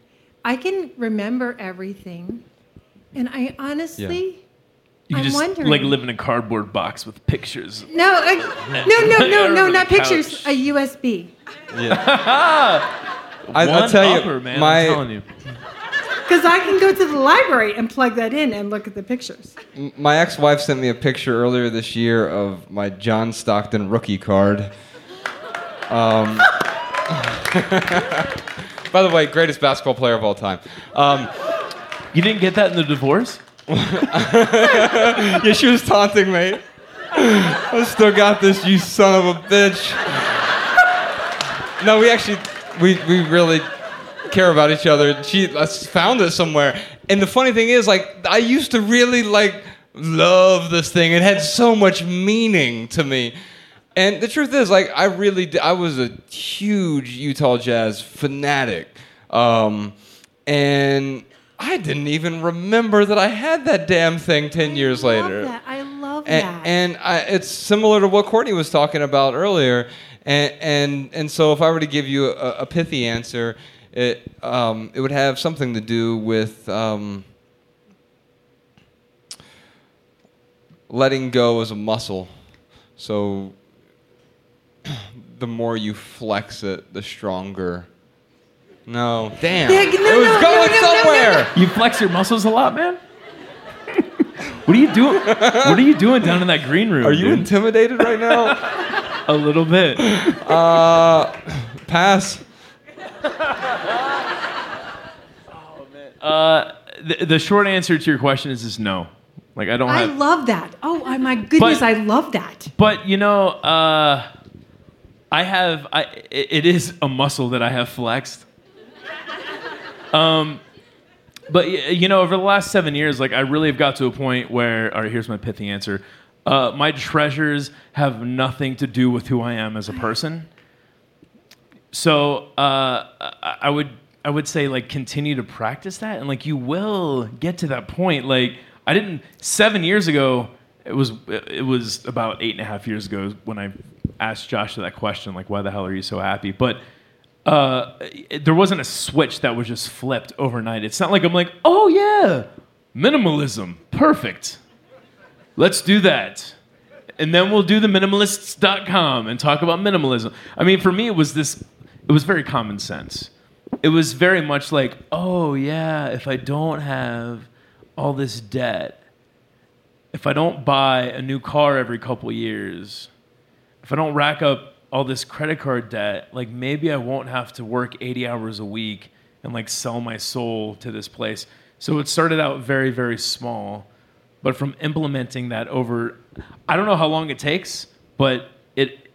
I can remember everything, and I honestly. You I'm just wondering. like live in a cardboard box with pictures. No, uh, no, no, no, no, not the pictures. couch. A USB. I, I'll One tell you, upper, man. my I'm telling you. Because I can go to the library and plug that in and look at the pictures. my ex-wife sent me a picture earlier this year of my John Stockton rookie card. Um, by the way, greatest basketball player of all time. Um, You didn't get that in the divorce? yeah, she was taunting me. I still got this, you son of a bitch. No, we actually, we, we really care about each other. She I found it somewhere. And the funny thing is, like, I used to really, like, love this thing. It had so much meaning to me. And the truth is, like, I really, did, I was a huge Utah Jazz fanatic. Um, and I didn't even remember that I had that damn thing 10 years I later. Love that. I love And, that. and I, it's similar to what Courtney was talking about earlier. And, and, and so if I were to give you a, a pithy answer, it, um, it would have something to do with um, letting go as a muscle. So the more you flex it, the stronger. No, damn. Yeah, no, it was no, no, going no, no, no, somewhere. You flex your muscles a lot, man. what are you doing? What are you doing down in that green room? Are you dude? intimidated right now? a little bit? Uh, pass. Uh, the, the short answer to your question is is no. Like I don't I have. love that. Oh, my goodness, But- I love that. But you know, uh, I have. I it, is a muscle that I have flexed. Um, but you know, over the last seven years, like I really have got to a point where. All right, here's my pithy answer. Uh, my treasures have nothing to do with who I am as a person. So uh, I would I would say like continue to practice that, and like you will get to that point. Like I didn't seven years ago. It was it was about eight and a half years ago when I asked Josh that question, like why the hell are you so happy? But uh, it- there wasn't a switch that was just flipped overnight. It's not like I'm like, oh yeah, minimalism, perfect. Let's do that. And then we'll do the minimalists.com and talk about minimalism. I mean, for me, it was this, it was very common sense. It was very much like, oh, yeah, if I don't have all this debt, if I don't buy a new car every couple years, if I don't rack up all this credit card debt, like maybe I won't have to work 80 hours a week and like sell my soul to this place. So it started out very, very small. But from implementing that over, I don't know how long it takes, but it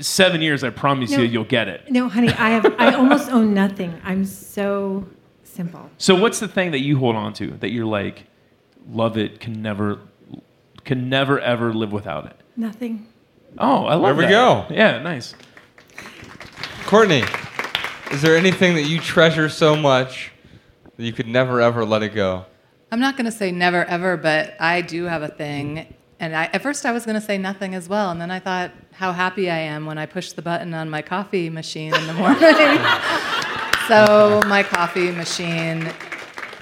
seven years. I promise No. you, you'll get it. No, honey, I have. I almost own nothing. I'm so simple. So what's the thing that you hold on to that you're like, love it, can never, can never ever live without it? Nothing. Oh, I love There we that. go. Yeah, nice. Courtney, is there anything that you treasure so much that You could never ever let it go. I'm not going to say never ever, but I do have a thing. And I, at first, I was going to say nothing as well. And then I thought how happy I am when I push the button on my coffee machine in the morning. so, my coffee machine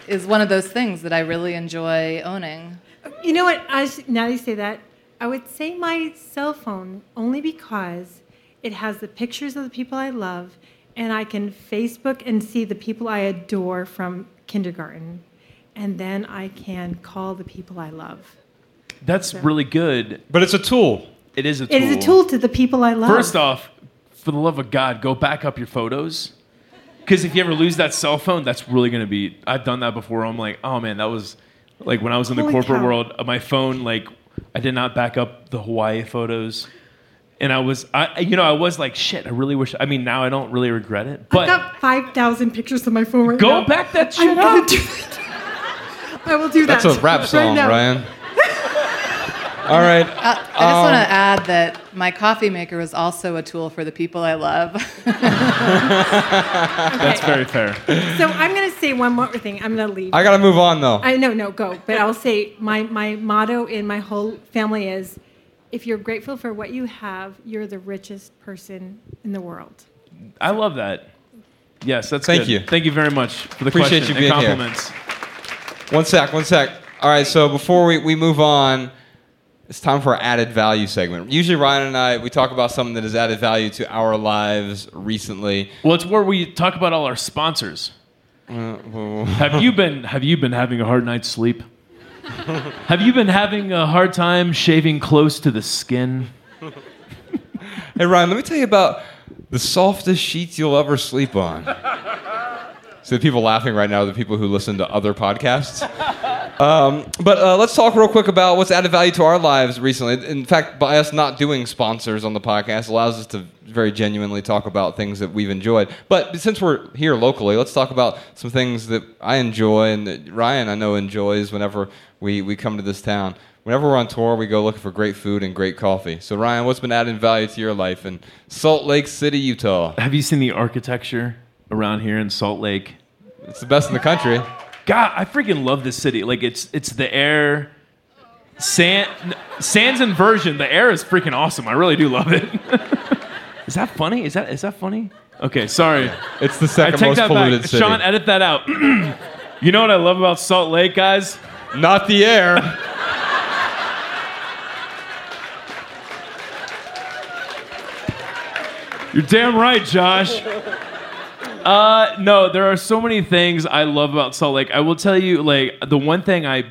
is one of those things that I really enjoy owning. You know what? I s- now you say that, I would say my cell phone only because it has the pictures of the people I love, and I can Facebook and see the people I adore from kindergarten, and then I can call the people I love. That's really good. But it's a tool. It is a tool. It is a tool to the people I love. First off, for the love of God, go back up your photos. Because if you ever lose that cell phone, that's really going to be. I've done that before. I'm like, oh man, that was like when I was in the Holy corporate cow. world. uh, My phone, like, I did not back up the Hawaii photos. And I was, I, you know, I was like, shit, I really wish. I mean, now I don't really regret it. But I've got five thousand pictures on my phone right go now. Go back that I'm shit gonna up. do that. I will do that. That's a rap right song, now. Ryan. All right. Uh, I just want to add that my coffee maker is also a tool for the people I love. That's very fair. So I'm going to say one more thing. I'm going to leave. I gotta move on though. I no no go, but I'll say my my motto in my whole family is, if you're grateful for what you have, you're the richest person in the world. I love that. Yes, that's Thank good. you. Thank you very much for the Appreciate question you being and here. compliments. One sec, one sec. All right, so before we, we move on, it's time for our added value segment. Usually, Ryan and I, we talk about something that has added value to our lives recently. Well, it's where we talk about all our sponsors. Uh, well, Have you been Have you been having a hard night's sleep? have you been having a hard time shaving close to the skin? hey, Ryan, let me tell you about the softest sheets you'll ever sleep on. So the people laughing right now are the people who listen to other podcasts. Um, but uh, let's talk real quick about what's added value to our lives recently. In fact, by us not doing sponsors on the podcast allows us to very genuinely talk about things that we've enjoyed. But since we're here locally, let's talk about some things that I enjoy and that Ryan I know enjoys whenever we, we come to this town. Whenever we're on tour, we go looking for great food and great coffee. So Ryan, what's been adding value to your life in Salt Lake City, Utah? Have you seen the architecture around here in Salt Lake? It's the best in the country. God, I freaking love this city. Like it's it's the air. Sand, Sans inversion. The air is freaking awesome. I really do love it. is that funny? Is that is that funny? Okay, sorry. It's the I second take most that polluted back. city. Sean, edit that out. you know what I love about Salt Lake, guys? Not the air. You're damn right, Josh. Uh, no, there are so many things I love about Salt Lake. I will tell you, like, the one thing I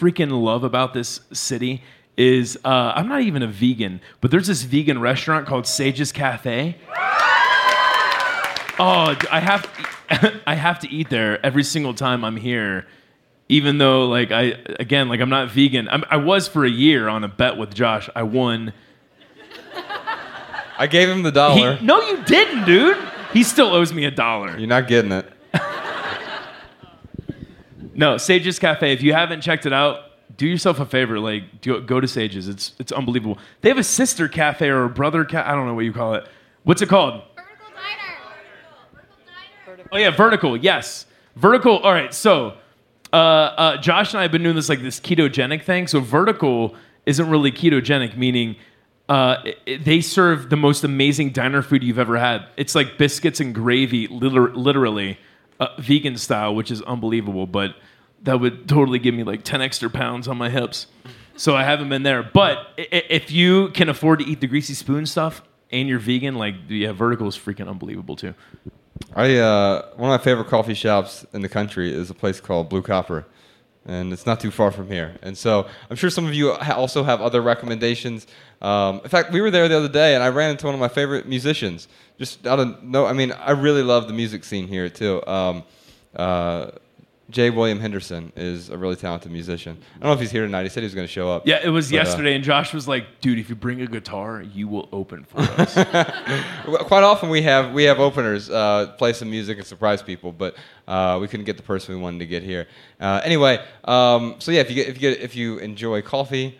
freaking love about this city is uh, I'm not even a vegan, but there's this vegan restaurant called Sage's Cafe. Oh, I have, I have to eat there every single time I'm here, even though, like, I again, like, I'm not vegan. I'm, I was for a year on a bet with Josh. I won. I gave him the He- dollar. no, you didn't, dude. He still owes me a dollar. You're not getting it. No, Sage's Cafe. If you haven't checked it out, do yourself a favor. Like, do, go to Sage's. It's it's unbelievable. They have a sister cafe or a brother ca- I don't know what you call it. What's it called? Vertical. Oh yeah, vertical. Yes, vertical. All right. So, uh, uh, Josh and I have been doing this like this ketogenic thing. So vertical isn't really ketogenic, meaning uh, they serve the most amazing diner food you've ever had. It's like biscuits and gravy, liter- literally, uh, vegan style, which is unbelievable. But that would totally give me like ten extra pounds on my hips. So I haven't been there. But if you can afford to eat the greasy spoon stuff and you're vegan, like yeah, vertical is freaking unbelievable too. I uh, one of my favorite coffee shops in the country is a place called Blue Copper, and it's not too far from here. And so I'm sure some of you also have other recommendations. Um, in fact, we were there the other day, and I ran into one of my favorite musicians. Just out of no, I mean, I really love the music scene here too. Um, uh, J. William Henderson is a really talented musician. I don't know if he's here tonight. He said he was going to show up. Yeah, it was But, uh, yesterday, and Josh was like, "Dude, if you bring a guitar, you will open for us." Quite often we have we have openers uh, play some music and surprise people, but uh, we couldn't get the person we wanted to get here. Uh, anyway, um, so yeah, if you get, if you get if you enjoy coffee,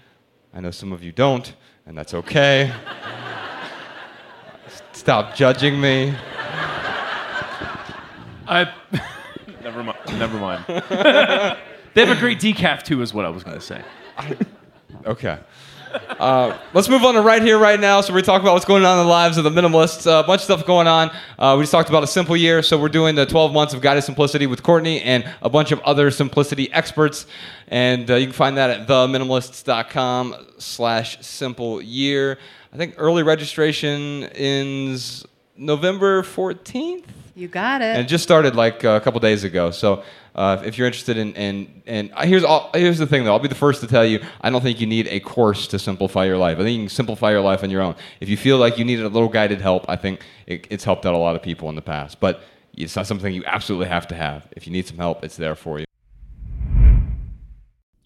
I know some of you don't, and that's okay. Stop judging me. I never mind. Never mind. they have a great decaf too, is what I was going to say. Okay. Uh, let's move on to right here, right now. So we talk about what's going on in the lives of the minimalists. Uh, a bunch of stuff going on. Uh, we just talked about a simple year, so we're doing the 12 months of guided simplicity with Courtney and a bunch of other simplicity experts. And uh, you can find that at theminimalists.com slash simple year. I think early registration ends November 14th. You got it. And it just started like a couple days ago. So uh, if you're interested in, in and here's all, here's the thing though, I'll be the first to tell you, I don't think you need a course to simplify your life. I think you can simplify your life on your own. If you feel like you needed a little guided help, I think it, it's helped out a lot of people in the past. But it's not something you absolutely have to have. If you need some help, it's there for you.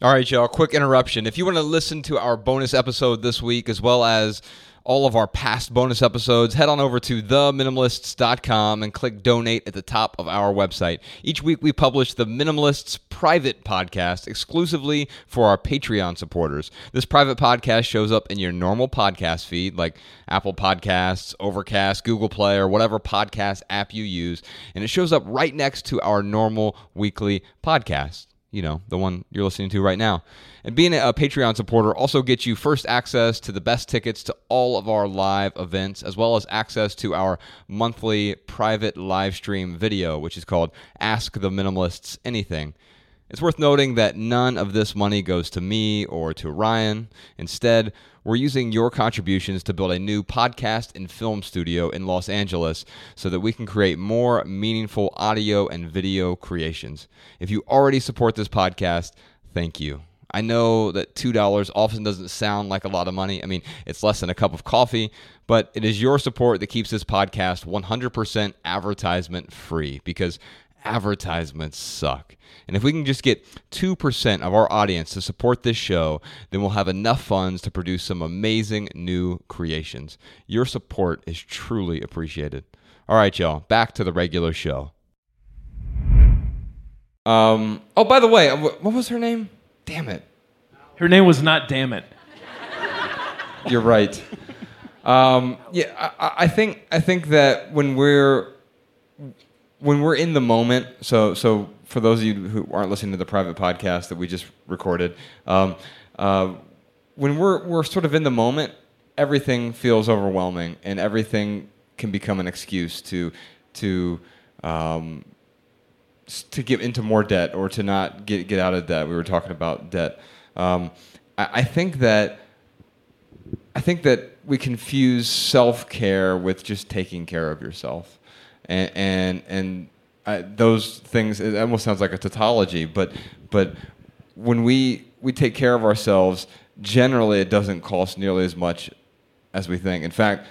All right, y'all, quick interruption. If you want to listen to our bonus episode this week, as well as all of our past bonus episodes, head on over to theminimalists.com and click donate at the top of our website. Each week we publish the Minimalists private podcast exclusively for our Patreon supporters. This private podcast shows up in your normal podcast feed like Apple Podcasts, Overcast, Google Play, or whatever podcast app you use, and it shows up right next to our normal weekly podcast you know, the one you're listening to right now. And being a Patreon supporter also gets you first access to the best tickets to all of our live events, as well as access to our monthly private live stream video, which is called Ask the Minimalists Anything. It's worth noting that none of this money goes to me or to Ryan. Instead, we're using your contributions to build a new podcast and film studio in Los Angeles so that we can create more meaningful audio and video creations. If you already support this podcast, thank you. I know that $2 often doesn't sound like a lot of money. I mean, it's less than a cup of coffee, but it is your support that keeps this podcast 100% advertisement free because advertisements suck. And if we can just get 2% of our audience to support this show, then we'll have enough funds to produce some amazing new creations. Your support is truly appreciated. All right, y'all, back to the regular show. Um, oh, by the way, what was her name? Damn it. Her name was not Damn It. You're right. Um, yeah, I, I think I think that when we're when we're in the moment, so so for those of you who aren't listening to the private podcast that we just recorded, um, uh, when we're we're sort of in the moment, everything feels overwhelming, and everything can become an excuse to to um, to get into more debt or to not get get out of debt. We were talking about debt. Um, I, I think that I think that we confuse self care with just taking care of yourself and and, and I, those things it almost sounds like a tautology but but when we we take care of ourselves generally it doesn't cost nearly as much as we think. In fact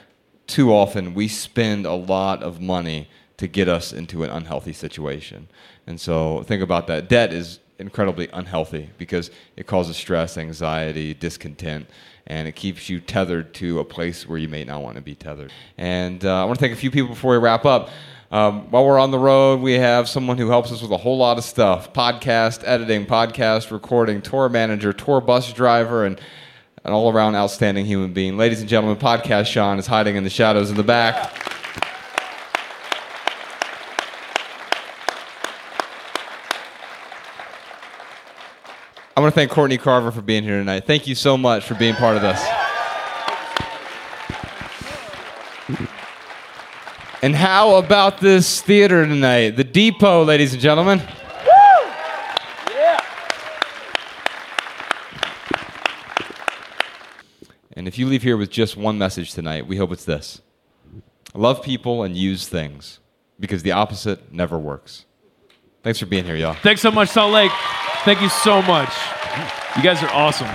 too often we spend a lot of money to get us into an unhealthy situation. And so think about that. Debt is incredibly unhealthy because it causes stress anxiety discontent and it keeps you tethered to a place where you may not want to be tethered. And uh, I want to thank a few people before we wrap up. Um, while we're on the road, we have someone who helps us with a whole lot of stuff podcast editing, podcast recording, tour manager, tour bus driver, and an all around outstanding human being. Ladies and gentlemen, Podcast Sean is hiding in the shadows in the back. I want to thank Courtney Carver for being here tonight. Thank you so much for being part of this. And how about this theater tonight? The Depot, ladies and gentlemen. And if you leave here with just one message tonight, we hope it's this love people and use things because the opposite never works. Thanks for being here, y'all. Thanks so much, Salt Lake. Thank you so much. You guys are awesome.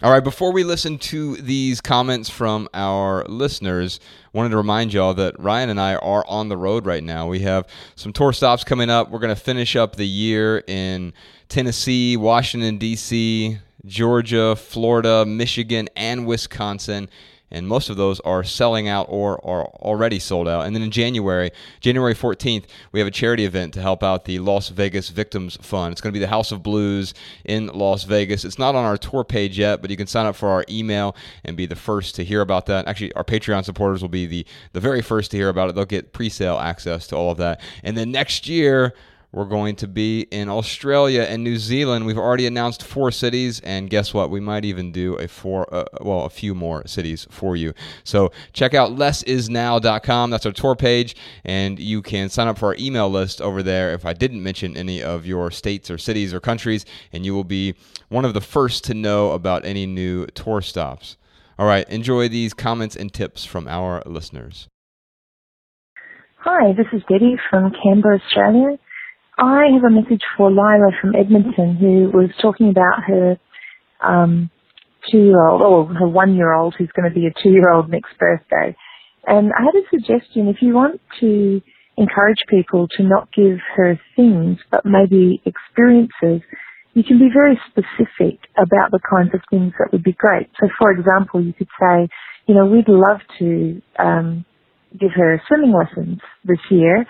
All right, before we listen to these comments from our listeners, wanted to remind y'all that Ryan and I are on the road right now. We have some tour stops coming up. We're going to finish up the year in Tennessee, Washington, D.C., Georgia, Florida, Michigan, and Wisconsin and most of those are selling out or are already sold out. And then in January, January 14th, we have a charity event to help out the Las Vegas Victims Fund. It's going to be the House of Blues in Las Vegas. It's not on our tour page yet, but you can sign up for our email and be the first to hear about that. Actually, our Patreon supporters will be the, the very first to hear about it. They'll get pre sale access to all of that. And then next year, we're going to be in Australia and New Zealand. We've already announced four cities, and guess what? We might even do a four, uh, well, a few more cities for you. So check out lessisnow.com. That's our tour page, and you can sign up for our email list over there. If I didn't mention any of your states or cities or countries, and you will be one of the first to know about any new tour stops. All right, enjoy these comments and tips from our listeners. Hi, this is Betty from Canberra, Australia. I have a message for Lila from Edmonton who was talking about her um, two-year-old, or her one-year-old who's going to be a two-year-old next birthday. And I had a suggestion. If you want to encourage people to not give her things, but maybe experiences, you can be very specific about the kinds of things that would be great. So, for example, you could say, you know, we'd love to um, give her swimming lessons this year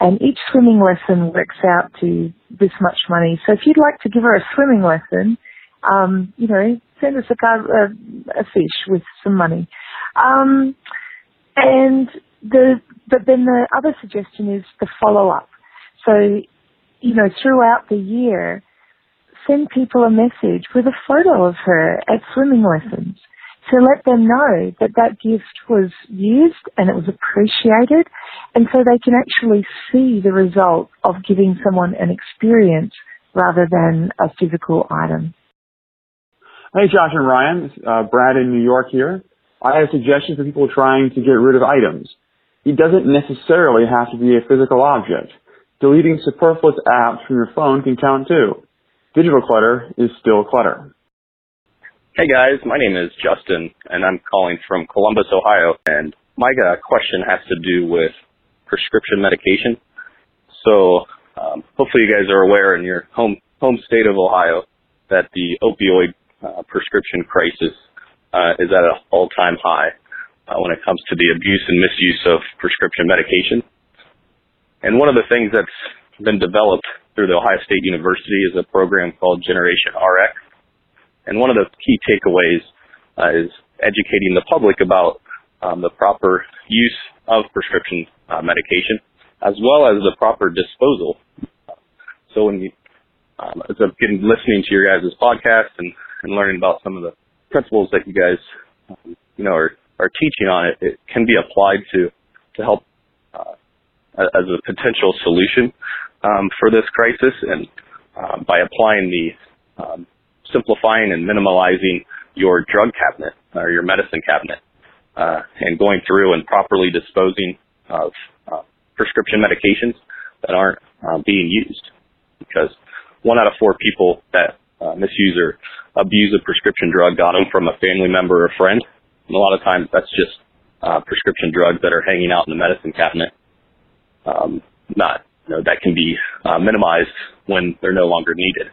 and each swimming lesson works out to this much money. So if you'd like to give her a swimming lesson, um, you know, send us a, a, a fish with some money. Um, and the, but then the other suggestion is the follow up. So, you know, throughout the year, send people a message with a photo of her at swimming lessons to let them know that that gift was used and it was appreciated and so they can actually see the result of giving someone an experience rather than a physical item. Hey Josh and Ryan, uh, Brad in New York here. I have a suggestion for people trying to get rid of items. It doesn't necessarily have to be a physical object. Deleting superfluous apps from your phone can count too. Digital clutter is still clutter. Hey guys, my name is Justin, and I'm calling from Columbus, Ohio. And my uh, question has to do with prescription medication. So um, hopefully you guys are aware in your home home state of Ohio that the opioid uh, prescription crisis uh, is at an all-time high uh, when it comes to the abuse and misuse of prescription medication. And one of the things that's been developed through the Ohio State University is a program called Generation RX and one of the key takeaways uh, is educating the public about um, the proper use of prescription uh, medication as well as the proper disposal. So when you, um, as I've been listening to your guys' podcast and, and learning about some of the principles that you guys, um, you know, are, are teaching on it, it can be applied to, to help uh, as a potential solution um, for this crisis. And uh, by applying the um, simplifying and minimalizing your drug cabinet or your medicine cabinet, uh, and going through and properly disposing of uh, prescription medications that aren't uh, being used. Because one out of four people that uh, misuse or abuse a prescription drug got them from a family member or friend. And a lot of times that's just uh, prescription drugs that are hanging out in the medicine cabinet. Um, not, you know, that can be uh, minimized when they're no longer needed.